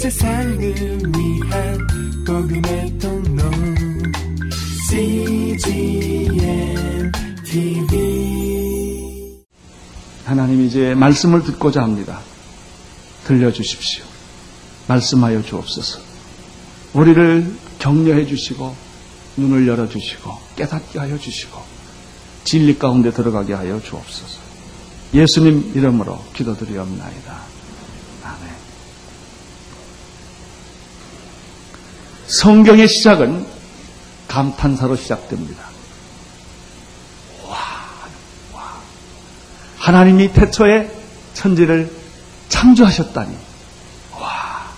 세상을 위한 복음의 통로 CGM TV 하나님 이제 말씀을 듣고자 합니다. 들려주십시오. 말씀하여 주옵소서. 우리를 격려해 주시고 눈을 열어 주시고 깨닫게 하여 주시고 진리 가운데 들어가게 하여 주옵소서. 예수님 이름으로 기도드리옵나이다. 아멘. 성경의 시작은 감탄사로 시작됩니다. 와, 와. 하나님이 태초에 천지를 창조하셨다니. 와.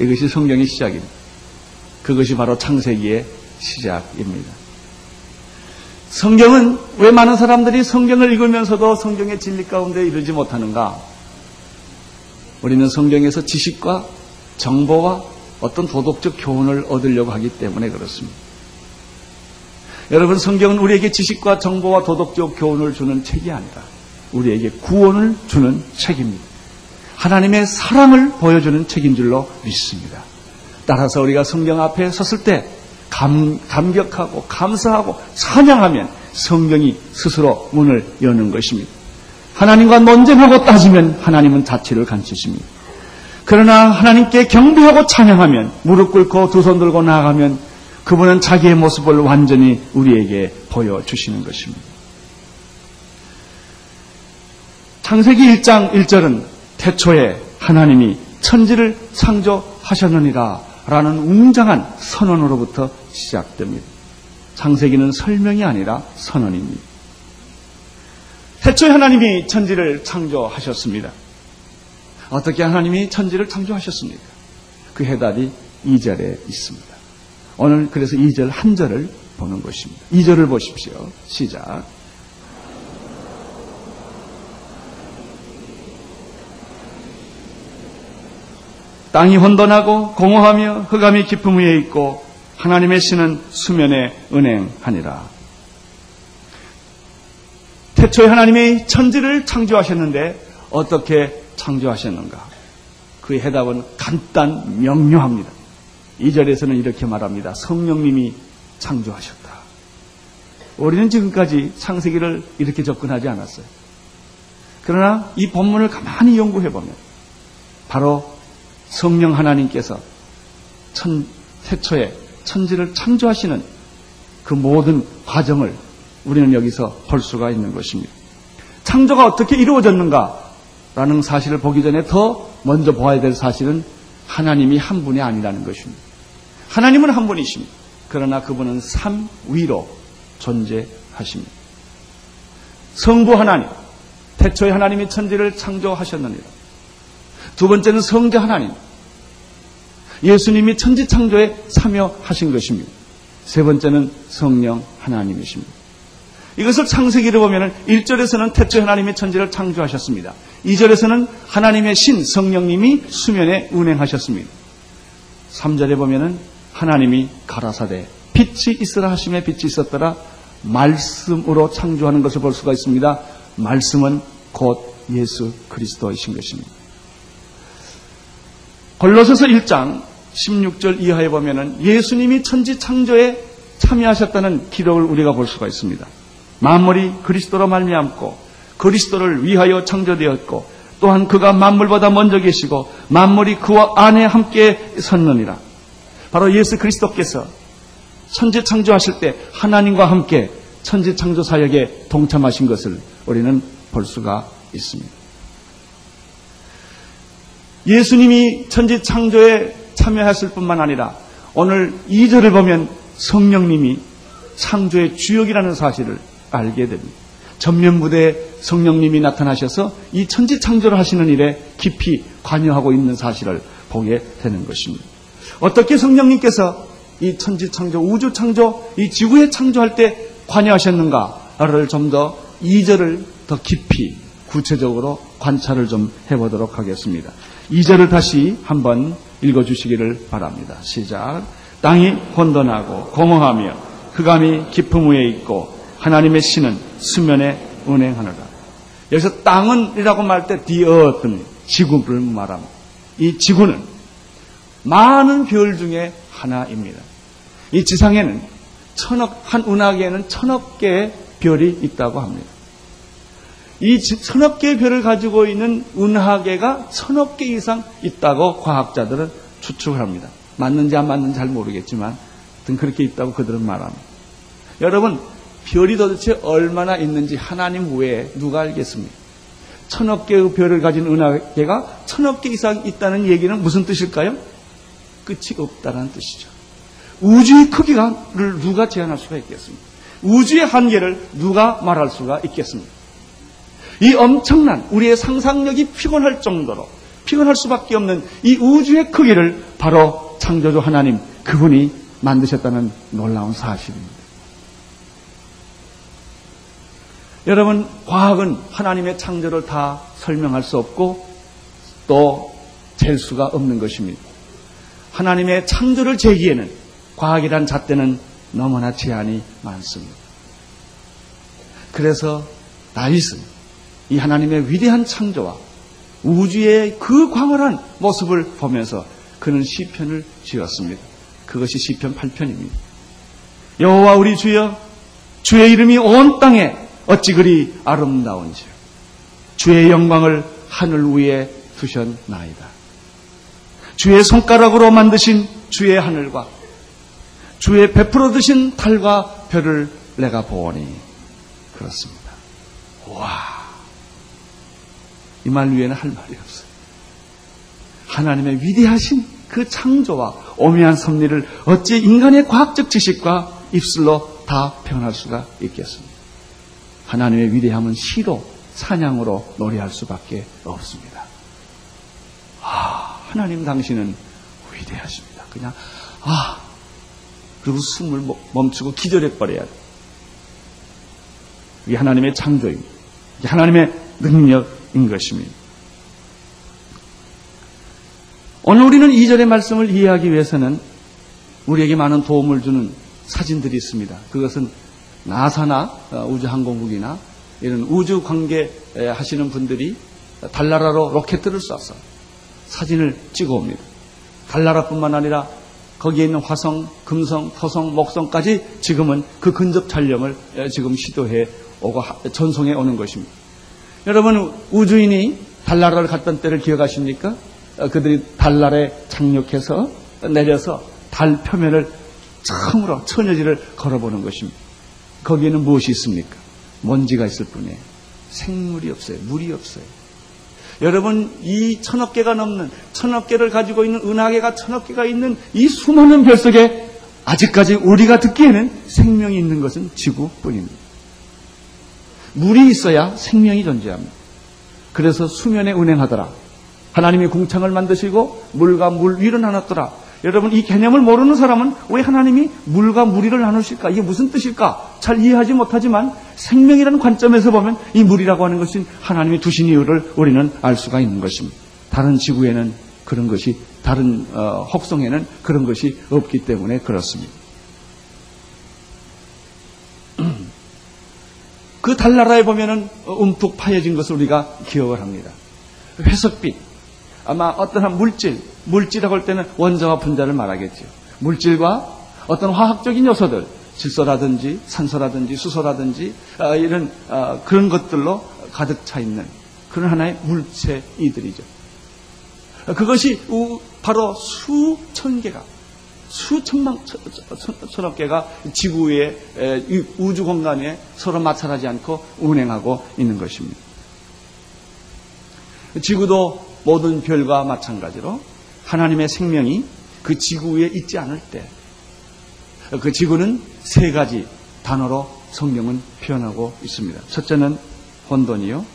이것이 성경의 시작입니다. 그것이 바로 창세기의 시작입니다. 성경은 왜 많은 사람들이 성경을 읽으면서도 성경의 진리 가운데 이르지 못하는가? 우리는 성경에서 지식과 정보와 어떤 도덕적 교훈을 얻으려고 하기 때문에 그렇습니다. 여러분, 성경은 우리에게 지식과 정보와 도덕적 교훈을 주는 책이 아니라 우리에게 구원을 주는 책입니다. 하나님의 사랑을 보여주는 책인 줄로 믿습니다. 따라서 우리가 성경 앞에 섰을 때 감, 감격하고 감사하고 찬양하면 성경이 스스로 문을 여는 것입니다. 하나님과 논쟁하고 따지면 하나님은 자체를 감추십니다. 그러나 하나님께 경배하고 찬양하면 무릎 꿇고 두 손 들고 나아가면 그분은 자기의 모습을 완전히 우리에게 보여주시는 것입니다. 창세기 1장 1절은 태초에 하나님이 천지를 창조하셨느니라 라는 웅장한 선언으로부터 시작됩니다. 창세기는 설명이 아니라 선언입니다. 태초에 하나님이 천지를 창조하셨습니다. 어떻게 하나님이 천지를 창조하셨습니까? 그 해답이 2절에 있습니다. 오늘 그래서 2절 한 절을 보는 것입니다. 2절을 보십시오. 시작. 땅이 혼돈하고 공허하며 흑암이 깊음 위에 있고 하나님의 신은 수면에 은행하니라. 태초에 하나님이 천지를 창조하셨는데 어떻게 창조하셨는가? 그의 해답은 간단 명료합니다. 이 절에서는 이렇게 말합니다. 성령님이 창조하셨다. 우리는 지금까지 창세기를 이렇게 접근하지 않았어요. 그러나 이 본문을 가만히 연구해 보면 바로 성령 하나님께서 천, 태초에 천지를 창조하시는 그 모든 과정을 우리는 여기서 볼 수가 있는 것입니다. 창조가 어떻게 이루어졌는가 라는 사실을 보기 전에 더 먼저 보아야 될 사실은 하나님이 한 분이 아니라는 것입니다. 하나님은 한 분이십니다. 그러나 그분은 삼위로 존재하십니다. 성부 하나님, 태초에 하나님이 천지를 창조하셨느니라. 두 번째는 성자 하나님. 예수님이 천지 창조에 참여하신 것입니다. 세 번째는 성령 하나님이십니다. 이것을 창세기를 보면 1절에서는 태초 하나님이 천지를 창조하셨습니다. 2절에서는 하나님의 신 성령님이 수면에 운행하셨습니다. 3절에 보면은 하나님이 가라사대 빛이 있으라 하심에 빛이 있었더라 말씀으로 창조하는 것을 볼 수가 있습니다. 말씀은 곧 예수 그리스도이신 것입니다. 골로새서 1장 16절 이하에 보면은 예수님이 천지 창조에 참여하셨다는 기록을 우리가 볼 수가 있습니다. 만물이 그리스도로 말미암고 그리스도를 위하여 창조되었고 또한 그가 만물보다 먼저 계시고 만물이 그와 안에 함께 섰느니라. 바로 예수 그리스도께서 천지 창조하실 때 하나님과 함께 천지 창조 사역에 동참하신 것을 우리는 볼 수가 있습니다. 예수님이 천지 창조에 참여했을 뿐만 아니라 오늘 2절을 보면 성령님이 창조의 주역이라는 사실을 알게 됩니다. 전면부대에 성령님이 나타나셔서 이 천지 창조를 하시는 일에 깊이 관여하고 있는 사실을 보게 되는 것입니다. 어떻게 성령님께서 이 천지 창조, 우주 창조, 이 지구에 창조할 때 관여하셨는가를 좀더 2절을 더 깊이 구체적으로 관찰을 좀 해보도록 하겠습니다. 2절을 다시 한번 읽어주시기를 바랍니다. 시작. 땅이 혼돈하고 공허하며 흑암이 깊음 위에 있고 하나님의 신은 수면에 운행하느라. 여기서 땅은이라고 말할 때 earth, 지구를 말합니다. 이 지구는 많은 별 중에 하나입니다. 이 지상에는 천억, 한 은하계에는 천억 개의 별이 있다고 합니다. 이 천억 개의 별을 가지고 있는 은하계가 천억 개 이상 있다고 과학자들은 추측을 합니다. 맞는지 안 맞는지 잘 모르겠지만, 등 그렇게 있다고 그들은 말합니다. 여러분, 별이 도대체 얼마나 있는지 하나님 외에 누가 알겠습니까? 천억 개의 별을 가진 은하계가 천억 개 이상 있다는 얘기는 무슨 뜻일까요? 끝이 없다는 뜻이죠. 우주의 크기를 누가 제한할 수가 있겠습니까? 우주의 한계를 누가 말할 수가 있겠습니까? 이 엄청난 우리의 상상력이 피곤할 정도로 피곤할 수밖에 없는 이 우주의 크기를 바로 창조주 하나님 그분이 만드셨다는 놀라운 사실입니다. 여러분, 과학은 하나님의 창조를 다 설명할 수 없고 또 잴 수가 없는 것입니다. 하나님의 창조를 재기에는 과학이란 잣대는 너무나 제한이 많습니다. 그래서 다윗은 이 하나님의 위대한 창조와 우주의 그 광활한 모습을 보면서 그는 시편을 지었습니다. 그것이 시편 8편입니다. 여호와 우리 주여 주의 이름이 온 땅에 어찌 그리 아름다운지요. 주의 영광을 하늘 위에 두셨나이다. 주의 손가락으로 만드신 주의 하늘과 주의 베풀어 드신 달과 별을 내가 보니 그렇습니다. 와. 이 말 위에는 할 말이 없어요. 하나님의 위대하신 그 창조와 오묘한 섭리를 어찌 인간의 과학적 지식과 입술로 다 표현할 수가 있겠습니까? 하나님의 위대함은 시로, 사냥으로 노래할 수밖에 없습니다. 아, 하나님 당신은 위대하십니다. 그냥, 아, 그리고 숨을 멈추고 기절해버려야 돼. 이게 하나님의 창조입니다. 이게 하나님의 능력인 것입니다. 오늘 우리는 이절의 말씀을 이해하기 위해서는 우리에게 많은 도움을 주는 사진들이 있습니다. 그것은 나사나 어, 우주항공국이나 이런 우주 관계 하시는 분들이 달나라로 로켓들을 쏴서 사진을 찍어 옵니다. 달나라뿐만 아니라 거기에 있는 화성, 금성, 토성, 목성까지 지금은 그 근접 촬영을 지금 시도해 오고 전송해 오는 것입니다. 여러분 우주인이 달나라를 갔던 때를 기억하십니까? 어, 그들이 달나라에 착륙해서 내려서 달 표면을 처음으로 천여지를 걸어보는 것입니다. 거기에는 무엇이 있습니까? 먼지가 있을 뿐이에요. 생물이 없어요. 물이 없어요. 여러분, 이 천억 개가 넘는, 천억 개를 가지고 있는 은하계가 천억 개가 있는 이 수많은 별 속에 아직까지 우리가 듣기에는 생명이 있는 것은 지구뿐입니다. 물이 있어야 생명이 존재합니다. 그래서 수면에 운행하더라. 하나님이 궁창을 만드시고 물과 물 위로 나눴더라. 여러분 이 개념을 모르는 사람은 왜 하나님이 물과 무리를 나누실까? 이게 무슨 뜻일까? 잘 이해하지 못하지만 생명이라는 관점에서 보면 이 물이라고 하는 것은 하나님이 두신 이유를 우리는 알 수가 있는 것입니다. 다른 지구에는 그런 것이 다른 어, 혹성에는 그런 것이 없기 때문에 그렇습니다. 그 달나라에 보면은 움푹 파여진 것을 우리가 기억을 합니다. 회석빛, 아마 어떠한 물질, 물질이라고 할 때는 원자와 분자를 말하겠죠. 물질과 어떤 화학적인 요소들, 질소라든지 산소라든지 수소라든지 어, 이런 어, 그런 것들로 가득 차 있는 그런 하나의 물체이들이죠. 그것이 바로 수천 개가 수천만 천억 개가 지구의 우주 공간에 서로 마찰하지 않고 운행하고 있는 것입니다. 지구도 모든 별과 마찬가지로 하나님의 생명이 그 지구 위에 있지 않을 때, 그 지구는 세 가지 단어로 성경은 표현하고 있습니다. 첫째는 혼돈이요.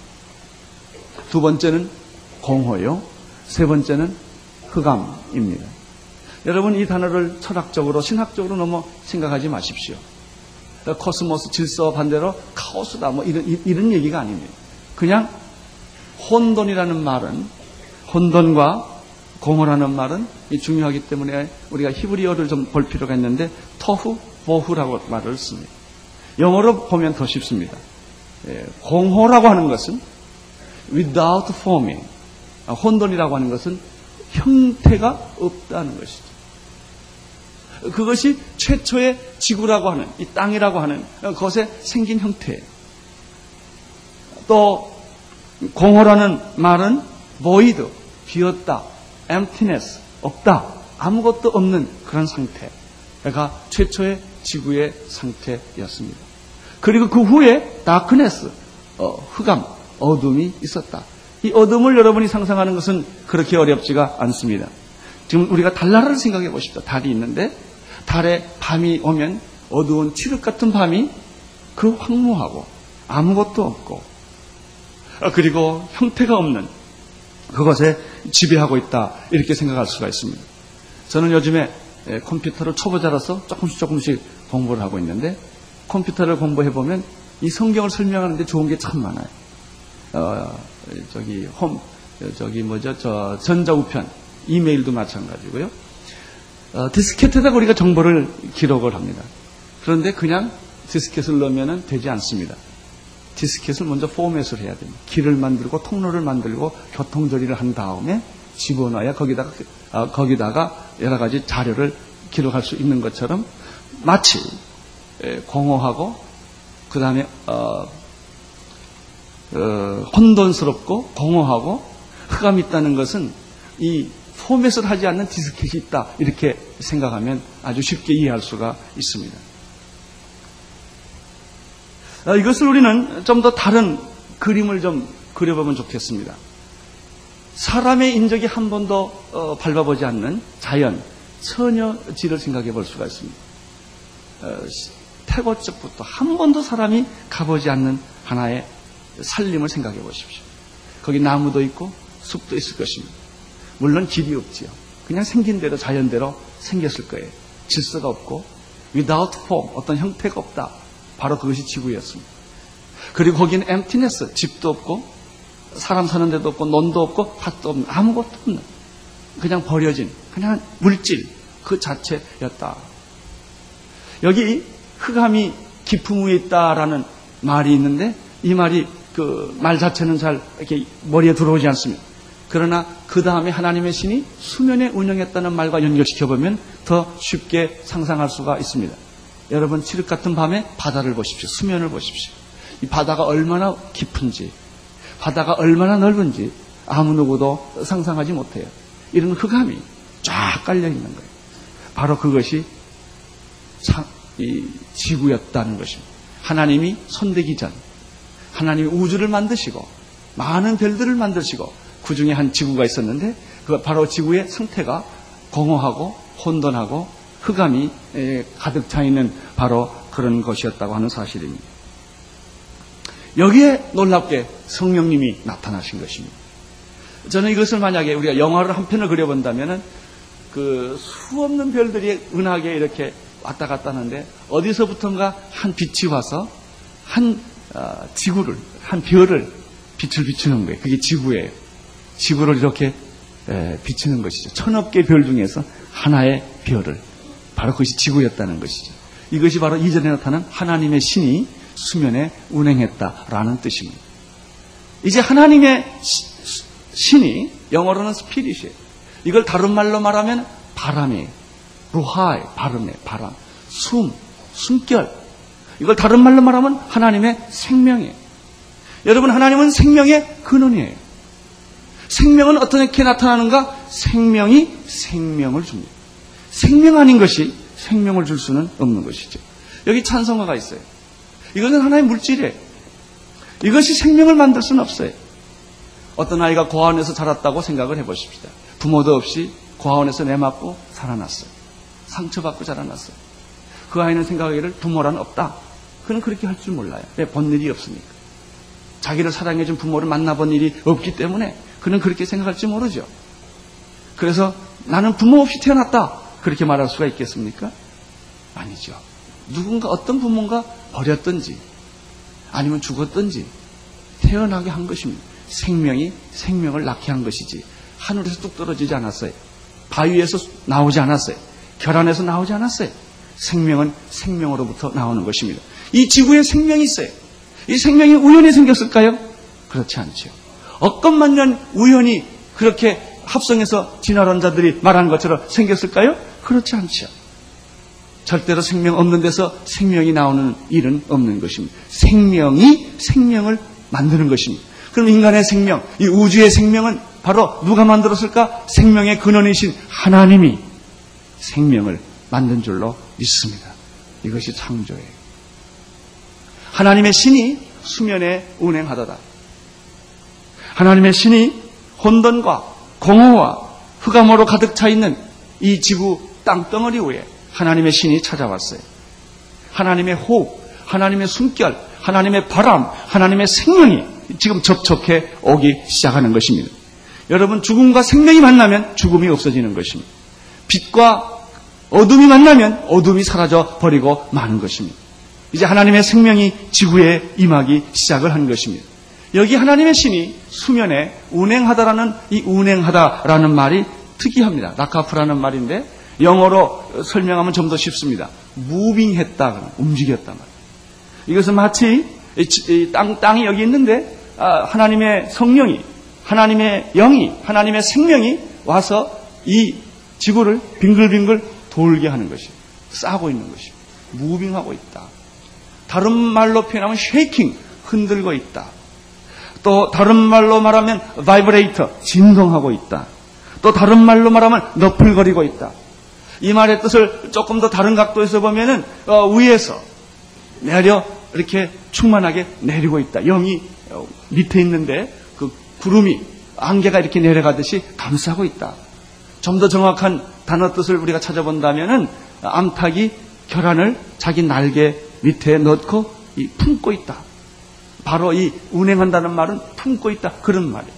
두 번째는 공허요. 세 번째는 흑암입니다. 여러분 이 단어를 철학적으로 신학적으로 너무 생각하지 마십시오. 코스모스 질서 반대로 카오스다 뭐 이런 이런 얘기가 아닙니다. 그냥 혼돈이라는 말은 혼돈과 공허라는 말은 중요하기 때문에 우리가 히브리어를 좀 볼 필요가 있는데 터후 보후라고 말을 씁니다. 영어로 보면 더 쉽습니다. 예, 공허라고 하는 것은 without forming, 아, 혼돈이라고 하는 것은 형태가 없다는 것이죠. 그것이 최초의 지구라고 하는, 이 땅이라고 하는 것에 생긴 형태예요. 또, 공허라는 말은 void, 비었다, emptiness, 없다, 아무것도 없는 그런 상태가 최초의 지구의 상태였습니다. 그리고 그 후에 darkness, 어, 흑암, 어둠이 있었다. 이 어둠을 여러분이 상상하는 것은 그렇게 어렵지가 않습니다. 지금 우리가 달나라를 생각해 보십시오. 달이 있는데 달에 밤이 오면 어두운 칠흑 같은 밤이 그 황무하고 아무것도 없고 어, 그리고 형태가 없는 그것에 지배하고 있다 이렇게 생각할 수가 있습니다. 저는 요즘에 컴퓨터를 초보자라서 조금씩 조금씩 공부를 하고 있는데 컴퓨터를 공부해 보면 이 성경을 설명하는데 좋은 게 참 많아요. 어, 저기 홈 저기 뭐죠 저 전자우편 이메일도 마찬가지고요. 어, 디스켓에다 우리가 정보를 기록을 합니다. 그런데 그냥 디스켓을 넣으면 되지 않습니다. 디스켓을 먼저 포맷을 해야 됩니다. 길을 만들고 통로를 만들고 교통정리를 한 다음에 집어넣어야 거기다가 어, 거기다가 여러 가지 자료를 기록할 수 있는 것처럼 마치 에, 공허하고 그 다음에 어, 어, 혼돈스럽고 공허하고 흑암이 있다는 것은 이 포맷을 하지 않는 디스켓이 있다. 이렇게 생각하면 아주 쉽게 이해할 수가 있습니다. 어, 이것을 우리는 좀 더 다른 그림을 좀 그려보면 좋겠습니다. 사람의 인적이 한 번도 어, 밟아보지 않는 자연, 처녀지를 생각해 볼 수가 있습니다. 어, 태고적부터 한 번도 사람이 가보지 않는 하나의 살림을 생각해 보십시오. 거기 나무도 있고 숲도 있을 것입니다. 물론 길이 없지요. 그냥 생긴 대로 자연대로 생겼을 거예요. 질서가 없고 without form 어떤 형태가 없다. 바로 그것이 지구였습니다. 그리고 거기는 emptiness 집도 없고 사람 사는 데도 없고 논도 없고 밭도 없는 아무것도 없는 그냥 버려진 그냥 물질 그 자체였다. 여기 흑암이 깊음 위에 있다라는 말이 있는데 이 말이 그 말 자체는 잘 이렇게 머리에 들어오지 않습니다. 그러나 그 다음에 하나님의 신이 수면에 운영했다는 말과 연결시켜 보면 더 쉽게 상상할 수가 있습니다. 여러분 칠흑 같은 밤에 바다를 보십시오. 수면을 보십시오. 이 바다가 얼마나 깊은지, 바다가 얼마나 넓은지 아무 누구도 상상하지 못해요. 이런 흑암이 쫙 깔려 있는 거예요. 바로 그것이 이 지구였다는 것입니다. 하나님이 손대기 전, 하나님이 우주를 만드시고 많은 별들을 만드시고 그 중에 한 지구가 있었는데 그 바로 지구의 상태가 공허하고 혼돈하고 흑암이 가득 차 있는 바로 그런 것이었다고 하는 사실입니다. 여기에 놀랍게 성령님이 나타나신 것입니다. 저는 이것을 만약에 우리가 영화를 한 편을 그려본다면 그 수없는 별들이 은하계 이렇게 왔다 갔다 하는데 어디서부턴가 한 빛이 와서 한 어, 지구를 한 별을 빛을 비추는 거예요. 그게 지구예요. 지구를 이렇게 비추는 것이죠. 천억 개 별 중에서 하나의 별을 바로 그것이 지구였다는 것이죠. 이것이 바로 이전에 나타난 하나님의 신이 수면에 운행했다라는 뜻입니다. 이제 하나님의 신이 영어로는 스피릿이에요. 이걸 다른 말로 말하면 바람이에요. 루하의 바람에 바람, 숨, 숨결. 이걸 다른 말로 말하면 하나님의 생명이에요. 여러분 하나님은 생명의 근원이에요. 생명은 어떻게 나타나는가? 생명이 생명을 줍니다. 생명 아닌 것이 생명을 줄 수는 없는 것이죠. 여기 찬성어가 있어요. 이것은 하나의 물질이에요. 이것이 생명을 만들 수는 없어요. 어떤 아이가 고아원에서 자랐다고 생각을 해보십시다. 부모도 없이 고아원에서 내맞고 살아났어요. 상처받고 자라났어요. 그 아이는 생각하기를 부모란 없다. 그는 그렇게 할 줄 몰라요. 왜? 본 일이 없으니까. 자기를 사랑해준 부모를 만나본 일이 없기 때문에 그는 그렇게 생각할지 모르죠. 그래서 나는 부모 없이 태어났다. 그렇게 말할 수가 있겠습니까? 아니죠. 누군가 어떤 부모가 버렸든지 아니면 죽었든지 태어나게 한 것입니다. 생명이 생명을 낳게 한 것이지 하늘에서 뚝 떨어지지 않았어요. 바위에서 나오지 않았어요. 결안에서 나오지 않았어요. 생명은 생명으로부터 나오는 것입니다. 이 지구에 생명이 있어요. 이 생명이 우연히 생겼을까요? 그렇지 않죠. 억건만 년 우연히 그렇게 합성해서 진화론 자들이 말한 것처럼 생겼을까요? 그렇지 않죠. 절대로 생명 없는 데서 생명이 나오는 일은 없는 것입니다. 생명이 생명을 만드는 것입니다. 그럼 인간의 생명, 이 우주의 생명은 바로 누가 만들었을까? 생명의 근원이신 하나님이 생명을 만든 줄로 믿습니다. 이것이 창조예요. 하나님의 신이 수면에 운행하더라. 하나님의 신이 혼돈과 공허와 흑암으로 가득 차 있는 이 지구 땅덩어리 위에 하나님의 신이 찾아왔어요. 하나님의 호흡, 하나님의 숨결, 하나님의 바람, 하나님의 생명이 지금 접촉해 오기 시작하는 것입니다. 여러분, 죽음과 생명이 만나면 죽음이 없어지는 것입니다. 빛과 어둠이 만나면 어둠이 사라져 버리고 마는 것입니다. 이제 하나님의 생명이 지구에 임하기 시작을 한 것입니다. 여기 하나님의 신이 수면에 운행하다라는 이 운행하다라는 말이 특이합니다. 라카프라는 말인데 영어로 설명하면 좀 더 쉽습니다. moving했다, 움직였다 말. 이것은 마치 땅, 땅이 여기 있는데 아, 하나님의 성령이, 하나님의 영이, 하나님의 생명이 와서 이 지구를 빙글빙글 돌게 하는 것이 싸고 있는 것이 moving하고 있다. 다른 말로 표현하면 shaking, 흔들고 있다. 또 다른 말로 말하면 vibrator, 진동하고 있다. 또 다른 말로 말하면 너플거리고 있다. 이 말의 뜻을 조금 더 다른 각도에서 보면은 어, 위에서 내려 이렇게 충만하게 내리고 있다. 영이 어, 밑에 있는데 그 구름이 안개가 이렇게 내려가듯이 감싸고 있다. 좀 더 정확한 단어 뜻을 우리가 찾아본다면은 암탉이 결안을 자기 날개 밑에 넣고 품고 있다. 바로 이 운행한다는 말은 품고 있다. 그런 말이에요.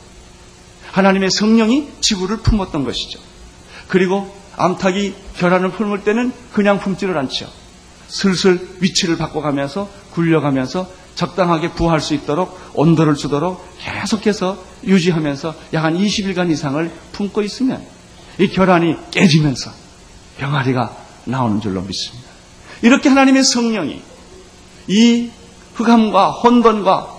하나님의 성령이 지구를 품었던 것이죠. 그리고 암탉이 결안을 품을 때는 그냥 품지를 않죠. 슬슬 위치를 바꿔가면서 굴려가면서 적당하게 부할 수 있도록 온도를 주도록 계속해서 유지하면서 약 한 20일간 이상을 품고 있으면 이 결안이 깨지면서 병아리가 나오는 줄로 믿습니다. 이렇게 하나님의 성령이 이 흑암과 혼돈과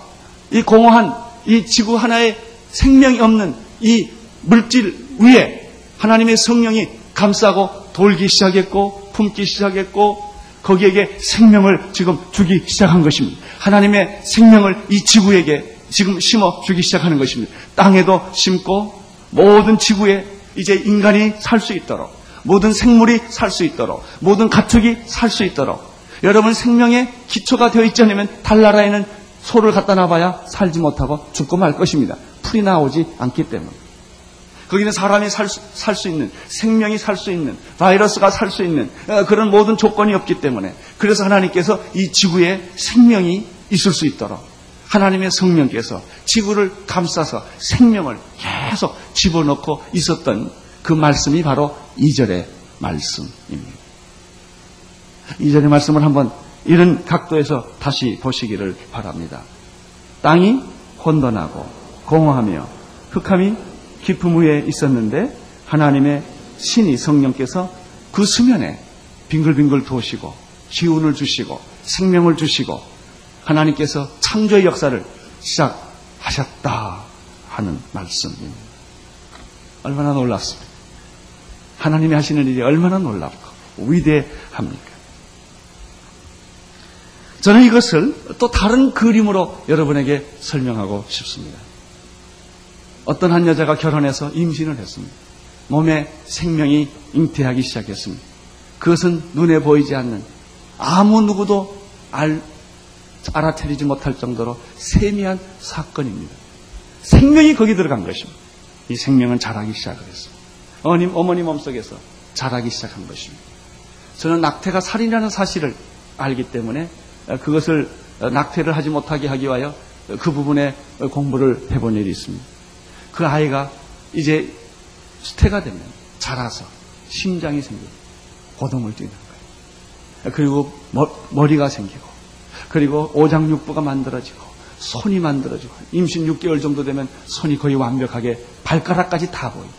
이 공허한 이 지구 하나에 생명이 없는 이 물질 위에 하나님의 성령이 감싸고 돌기 시작했고 품기 시작했고 거기에게 생명을 지금 주기 시작한 것입니다. 하나님의 생명을 이 지구에게 지금 심어 주기 시작하는 것입니다. 땅에도 심고 모든 지구에 이제 인간이 살 수 있도록 모든 생물이 살 수 있도록 모든 가축이 살 수 있도록 여러분 생명의 기초가 되어 있지 않으면 달나라에는 소를 갖다 놔봐야 살지 못하고 죽고 말 것입니다. 풀이 나오지 않기 때문에. 거기는 사람이 살 수 있는, 생명이 살 수 있는, 바이러스가 살 수 있는 어, 그런 모든 조건이 없기 때문에 그래서 하나님께서 이 지구에 생명이 있을 수 있도록 하나님의 성령께서 지구를 감싸서 생명을 계속 집어넣고 있었던 그 말씀이 바로 이절의 말씀입니다. 이절의 말씀을 한번 이런 각도에서 다시 보시기를 바랍니다. 땅이 혼돈하고 공허하며 흑함이 깊음 위에 있었는데 하나님의 신이 성령께서 그 수면에 빙글빙글 도시고 기운을 주시고 생명을 주시고 하나님께서 창조의 역사를 시작하셨다 하는 말씀입니다. 얼마나 놀랍습니까? 하나님이 하시는 일이 얼마나 놀랍고 위대합니까? 저는 이것을 또 다른 그림으로 여러분에게 설명하고 싶습니다. 어떤 한 여자가 결혼해서 임신을 했습니다. 몸에 생명이 잉태하기 시작했습니다. 그것은 눈에 보이지 않는 아무 누구도 알, 알아차리지 못할 정도로 세미한 사건입니다. 생명이 거기 들어간 것입니다. 이 생명은 자라기 시작을 했습니다. 어머님, 어머니 몸속에서 자라기 시작한 것입니다. 저는 낙태가 살인이라는 사실을 알기 때문에 그것을 낙태를 하지 못하게 하기 위하여 그 부분에 공부를 해본 일이 있습니다. 그 아이가 이제 수태가 되면 자라서 심장이 생기고 고동을 뛰는 거예요. 그리고 머리가 생기고 그리고 오장육부가 만들어지고 손이 만들어지고 임신 6개월 정도 되면 손이 거의 완벽하게 발가락까지 다 보여요.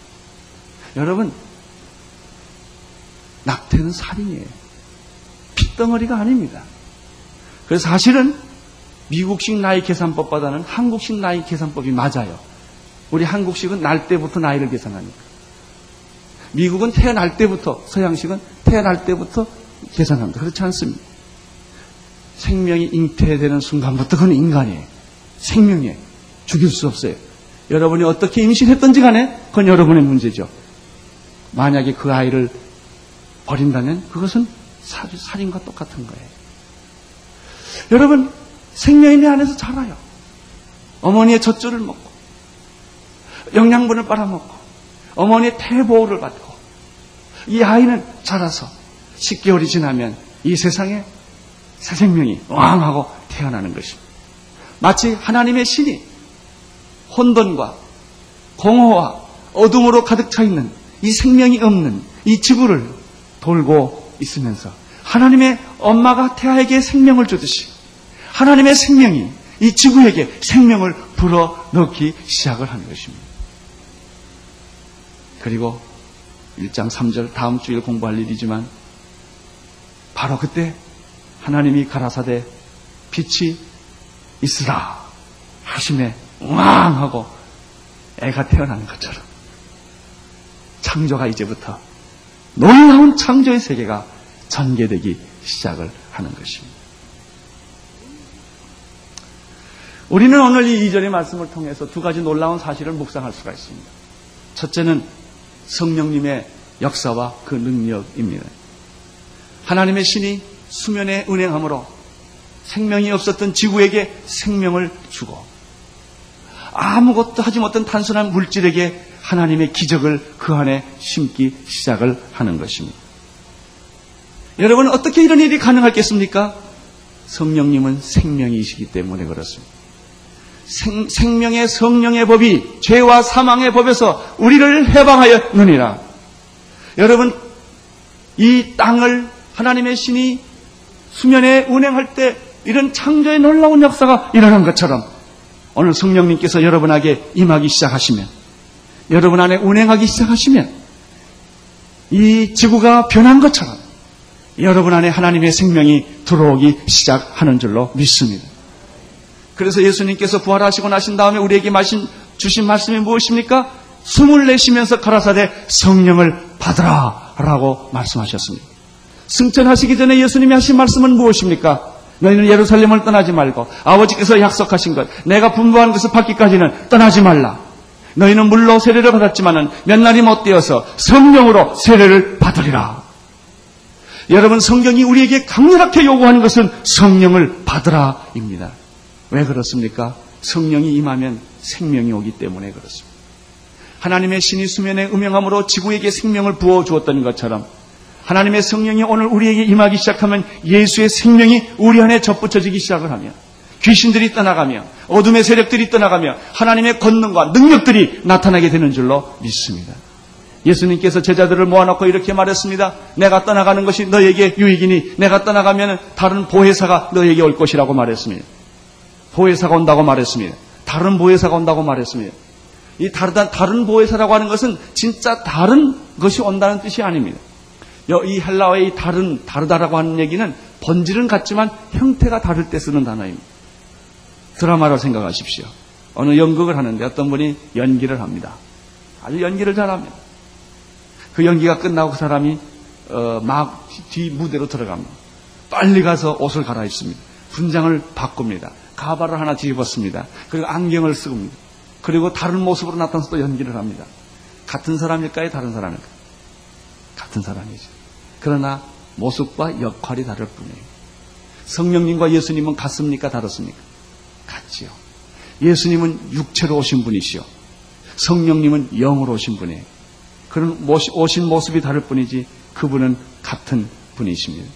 여러분 낙태는 살인이에요. 핏덩어리가 아닙니다. 그래서 사실은 미국식 나이 계산법보다는 한국식 나이 계산법이 맞아요. 우리 한국식은 날 때부터 나이를 계산하니까. 미국은 태어날 때부터, 서양식은 태어날 때부터 계산합니다. 그렇지 않습니다. 생명이 잉태되는 순간부터 그는 인간이에요. 생명이에요. 죽일 수 없어요. 여러분이 어떻게 임신했던지 간에 그건 여러분의 문제죠. 만약에 그 아이를 버린다면 그것은 살인과 똑같은 거예요. 여러분, 생명이 내 안에서 자라요. 어머니의 젖줄을 먹고, 영양분을 빨아먹고, 어머니의 태보호를 받고, 이 아이는 자라서 10개월이 지나면 이 세상에 새 생명이 왕하고 태어나는 것입니다. 마치 하나님의 신이 혼돈과 공허와 어둠으로 가득 차 있는 이 생명이 없는 이 지구를 돌고 있으면서 하나님의 엄마가 태아에게 생명을 주듯이 하나님의 생명이 이 지구에게 생명을 불어 넣기 시작을 하는 것입니다. 그리고 1장 3절 다음 주일 공부할 일이지만 바로 그때 하나님이 가라사대 빛이 있으라 하심에 왕 하고 애가 태어나는 것처럼 창조가 이제부터 놀라운 창조의 세계가 전개되기 시작을 하는 것입니다. 우리는 오늘 이 이절의 말씀을 통해서 두 가지 놀라운 사실을 묵상할 수가 있습니다. 첫째는 성령님의 역사와 그 능력입니다. 하나님의 신이 수면에 운행함으로 생명이 없었던 지구에게 생명을 주고 아무것도 하지 못한 단순한 물질에게 하나님의 기적을 그 안에 심기 시작을 하는 것입니다. 여러분 어떻게 이런 일이 가능하겠습니까? 성령님은 생명이시기 때문에 그렇습니다. 생, 생명의 성령의 법이 죄와 사망의 법에서 우리를 해방하였느니라. 여러분 이 땅을 하나님의 신이 수면에 운행할 때 이런 창조의 놀라운 역사가 일어난 것처럼 오늘 성령님께서 여러분에게 임하기 시작하시면 여러분 안에 운행하기 시작하시면 이 지구가 변한 것처럼 여러분 안에 하나님의 생명이 들어오기 시작하는 줄로 믿습니다. 그래서 예수님께서 부활하시고 나신 다음에 우리에게 마신, 주신 말씀이 무엇입니까? 숨을 내쉬면서 가라사대 성령을 받으라 라고 말씀하셨습니다. 승천하시기 전에 예수님이 하신 말씀은 무엇입니까? 너희는 예루살렘을 떠나지 말고 아버지께서 약속하신 것, 내가 분부한 것을 받기까지는 떠나지 말라. 너희는 물로 세례를 받았지만은 몇 날이 못 되어서 성령으로 세례를 받으리라. 여러분 성경이 우리에게 강렬하게 요구하는 것은 성령을 받으라입니다. 왜 그렇습니까? 성령이 임하면 생명이 오기 때문에 그렇습니다. 하나님의 신이 수면에 음영함으로 지구에게 생명을 부어 주었던 것처럼 하나님의 성령이 오늘 우리에게 임하기 시작하면 예수의 생명이 우리 안에 접붙여지기 시작을 하며 귀신들이 떠나가며 어둠의 세력들이 떠나가며 하나님의 권능과 능력들이 나타나게 되는 줄로 믿습니다. 예수님께서 제자들을 모아놓고 이렇게 말했습니다. 내가 떠나가는 것이 너에게 유익이니 내가 떠나가면 다른 보혜사가 너에게 올 것이라고 말했습니다. 보혜사가 온다고 말했습니다. 다른 보혜사가 온다고 말했습니다. 이 다르다, 다른 보혜사라고 하는 것은 진짜 다른 것이 온다는 뜻이 아닙니다. 이 헬라어의 다른, 다르다라고 하는 얘기는 본질은 같지만 형태가 다를 때 쓰는 단어입니다. 드라마로 생각하십시오. 어느 연극을 하는데 어떤 분이 연기를 합니다. 아주 연기를 잘합니다. 그 연기가 끝나고 그 사람이 어, 막 뒤 무대로 들어갑니다. 빨리 가서 옷을 갈아입습니다. 분장을 바꿉니다. 가발을 하나 뒤집었습니다. 그리고 안경을 쓰고입니다. 그리고 다른 모습으로 나타나서 또 연기를 합니다. 같은 사람일까요? 다른 사람일까요? 같은 사람이죠. 그러나 모습과 역할이 다를 뿐이에요. 성령님과 예수님은 같습니까? 다릅습니까? 같지요. 예수님은 육체로 오신 분이시요. 성령님은 영으로 오신 분이에요. 그런 오신 모습이 다를 뿐이지 그분은 같은 분이십니다.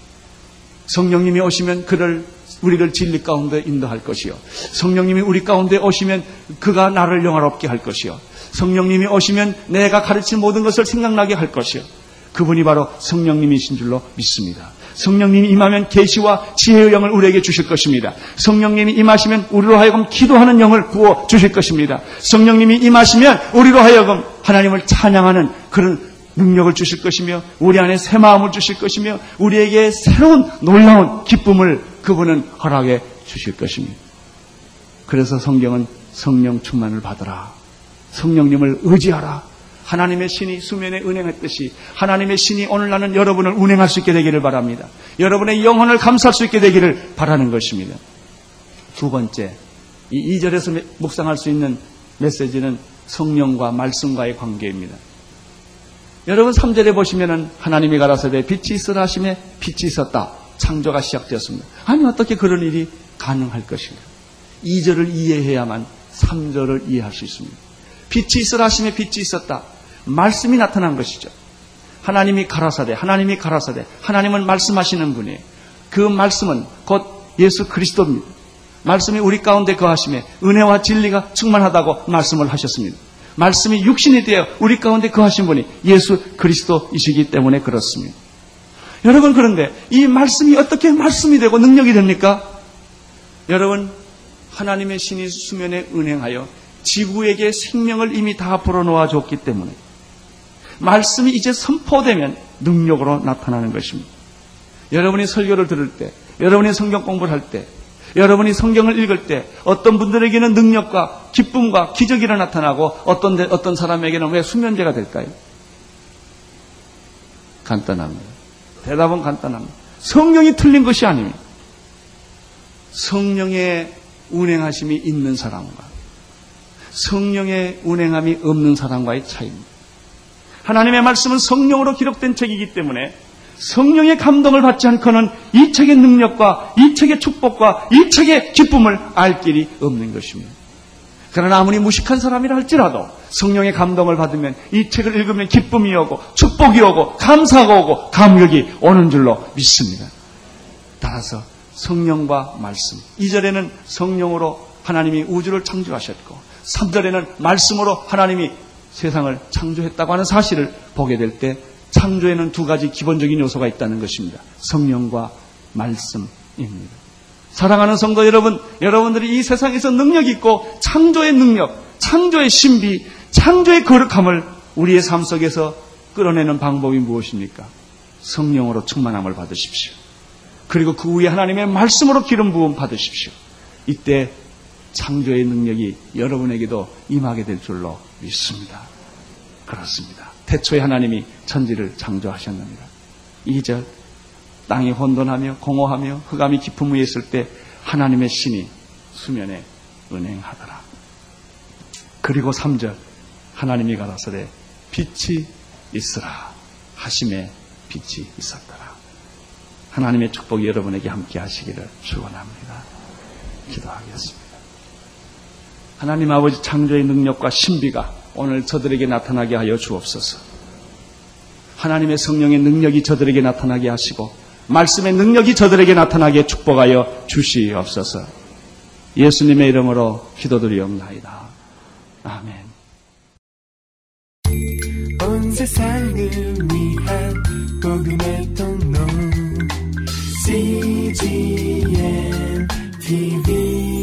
성령님이 오시면 그를 우리를 진리 가운데 인도할 것이요. 성령님이 우리 가운데 오시면 그가 나를 영화롭게 할 것이요. 성령님이 오시면 내가 가르친 모든 것을 생각나게 할 것이요. 그분이 바로 성령님이신 줄로 믿습니다. 성령님이 임하면 계시와 지혜의 영을 우리에게 주실 것입니다. 성령님이 임하시면 우리로 하여금 기도하는 영을 부어 주실 것입니다. 성령님이 임하시면 우리로 하여금 하나님을 찬양하는 그런 능력을 주실 것이며 우리 안에 새 마음을 주실 것이며 우리에게 새로운 놀라운 기쁨을 그분은 허락해 주실 것입니다. 그래서 성경은 성령 충만을 받으라. 성령님을 의지하라. 하나님의 신이 수면에 운행했듯이 하나님의 신이 오늘 나는 여러분을 운행할 수 있게 되기를 바랍니다. 여러분의 영혼을 감쌀 수 있게 되기를 바라는 것입니다. 두 번째, 이 2절에서 묵상할 수 있는 메시지는 성령과 말씀과의 관계입니다. 여러분 3절에 보시면은 하나님이 가라사대 빛이 있으라 하심에 빛이 있었다. 창조가 시작되었습니다. 아니 어떻게 그런 일이 가능할 것인가? 2절을 이해해야만 3절을 이해할 수 있습니다. 빛이 있으라 하심에 빛이 있었다. 말씀이 나타난 것이죠. 하나님이 가라사대, 하나님이 가라사대, 하나님은 말씀하시는 분이에요. 그 말씀은 곧 예수 그리스도입니다. 말씀이 우리 가운데 거하심에 은혜와 진리가 충만하다고 말씀을 하셨습니다. 말씀이 육신이 되어 우리 가운데 거하신 분이 예수 그리스도이시기 때문에 그렇습니다. 여러분 그런데 이 말씀이 어떻게 말씀이 되고 능력이 됩니까? 여러분 하나님의 신이 수면에 은행하여 지구에게 생명을 이미 다 불어넣어 줬기 때문에 말씀이 이제 선포되면 능력으로 나타나는 것입니다. 여러분이 설교를 들을 때, 여러분이 성경 공부를 할 때, 여러분이 성경을 읽을 때 어떤 분들에게는 능력과 기쁨과 기적이 나타나고 어떤 데, 어떤 사람에게는 왜 수면제가 될까요? 간단합니다. 대답은 간단합니다. 성령이 틀린 것이 아닙니다. 성령의 운행하심이 있는 사람과 성령의 운행함이 없는 사람과의 차이입니다. 하나님의 말씀은 성령으로 기록된 책이기 때문에 성령의 감동을 받지 않고는 이 책의 능력과 이 책의 축복과 이 책의 기쁨을 알 길이 없는 것입니다. 그러나 아무리 무식한 사람이라 할지라도 성령의 감동을 받으면 이 책을 읽으면 기쁨이 오고 축복이 오고 감사가 오고 감격이 오는 줄로 믿습니다. 따라서 성령과 말씀. 2절에는 성령으로 하나님이 우주를 창조하셨고 3절에는 말씀으로 하나님이 세상을 창조했다고 하는 사실을 보게 될 때 창조에는 두 가지 기본적인 요소가 있다는 것입니다. 성령과 말씀입니다. 사랑하는 성도 여러분, 여러분들이 이 세상에서 능력 있고 창조의 능력, 창조의 신비, 창조의 거룩함을 우리의 삶 속에서 끌어내는 방법이 무엇입니까? 성령으로 충만함을 받으십시오. 그리고 그 후에 하나님의 말씀으로 기름 부음 받으십시오. 이때 창조의 능력이 여러분에게도 임하게 될 줄로 믿습니다. 그렇습니다. 태초에 하나님이 천지를 창조하셨습니다. 2절 땅이 혼돈하며 공허하며 흑암이 깊음 위에 있을 때 하나님의 신이 수면에 은행하더라. 그리고 3절 하나님이 가라사대 빛이 있으라 하심에 빛이 있었더라. 하나님의 축복이 여러분에게 함께 하시기를 축원합니다. 기도하겠습니다. 하나님 아버지 창조의 능력과 신비가 오늘 저들에게 나타나게 하여 주옵소서. 하나님의 성령의 능력이 저들에게 나타나게 하시고 말씀의 능력이 저들에게 나타나게 축복하여 주시옵소서. 예수님의 이름으로 기도드리옵나이다. 아멘. 온 세상을 위한 복음의 통로 CGM TV